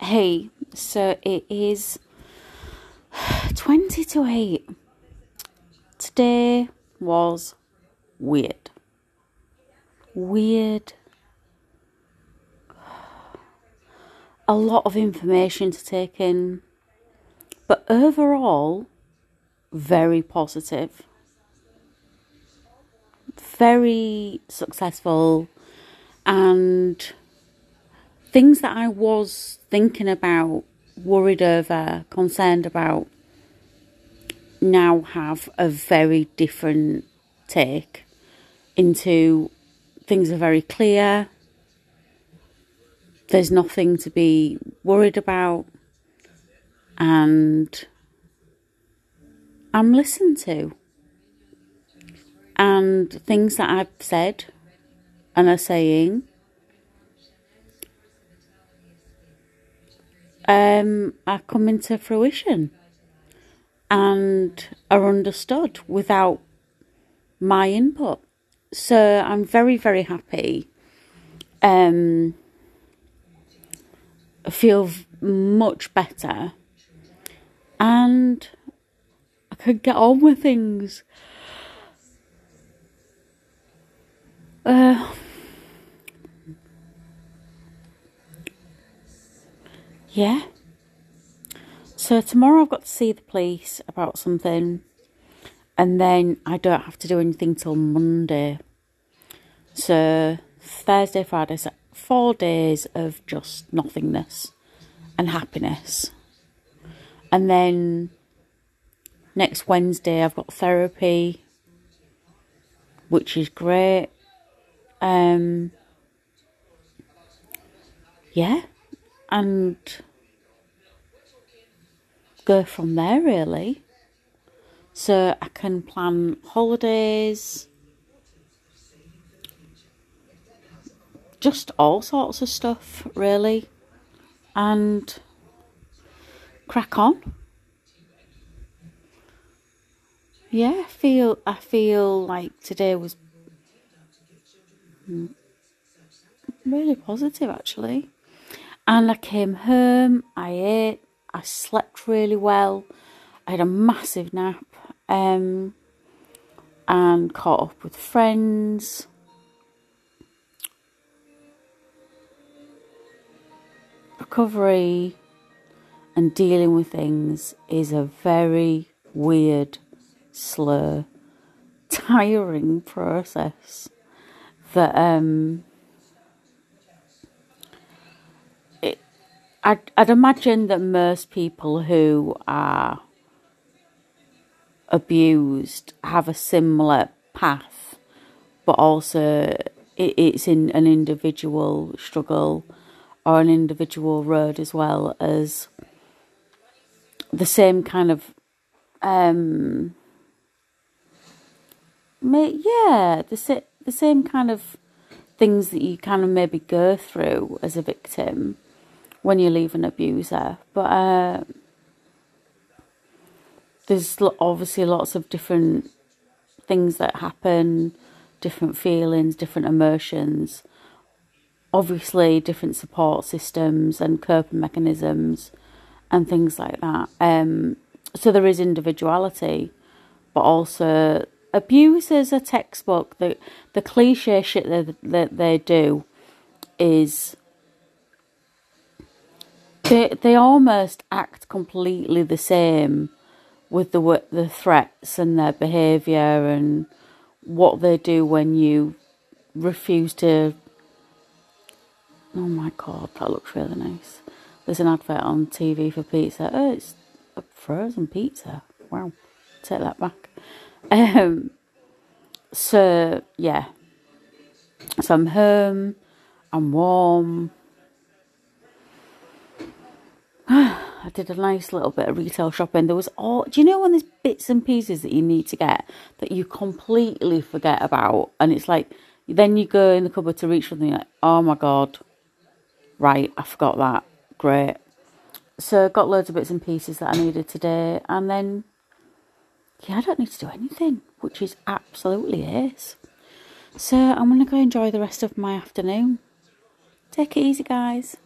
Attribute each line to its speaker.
Speaker 1: Hey, so it is 20 to 8. Today was weird. Weird. A lot of information to take in, but overall, very positive. Very successful and things that I was thinking about, worried over, concerned about, now have a very different take into things are very clear. There's nothing to be worried about, and I'm listened to. And things that I've said and are saying um, are coming to fruition and are understood without my input. So I'm very, very happy. Um, I feel much better and I could get on with things. Uh, Yeah. So tomorrow I've got to see the police about something, and then I don't have to do anything till Monday. So Thursday, Friday, four days of just nothingness and happiness. And then next Wednesday I've got therapy, which is great. Um, yeah, and go from there really. So I can plan holidays, just all sorts of stuff really, and crack on. Yeah, I feel I feel like today was mm, really positive actually. And I came home, I ate, I slept really well. I had a massive nap um, and caught up with friends. Recovery and dealing with things is a very weird, slow, tiring process that um, I'd, I'd imagine that most people who are abused have a similar path, but also it, it's in an individual struggle or an individual road as well as the same kind of um yeah the the same kind of things that you kind of maybe go through as a victim when you leave an abuser. But uh, there's obviously lots of different things that happen, different feelings, different emotions. Obviously, different support systems and coping mechanisms and things like that. Um, so there is individuality, but also abuse is a textbook. The the cliche shit that that they do is they they almost act completely the same with the the threats and their behaviour and what they do when you refuse to. Oh my god, that looks really nice. There's an advert on TV for pizza. Oh, it's a frozen pizza. Wow, take that back. Um, so yeah, so I'm home. I'm warm. I did a nice little bit of retail shopping. There was all, do you know when there's bits and pieces that you need to get that you completely forget about? And it's like, then you go in the cupboard to reach for something like, oh my God, right, I forgot that. Great. So got loads of bits and pieces that I needed today. And then, yeah, I don't need to do anything, which is absolutely ace. So I'm going to go enjoy the rest of my afternoon. Take it easy, guys.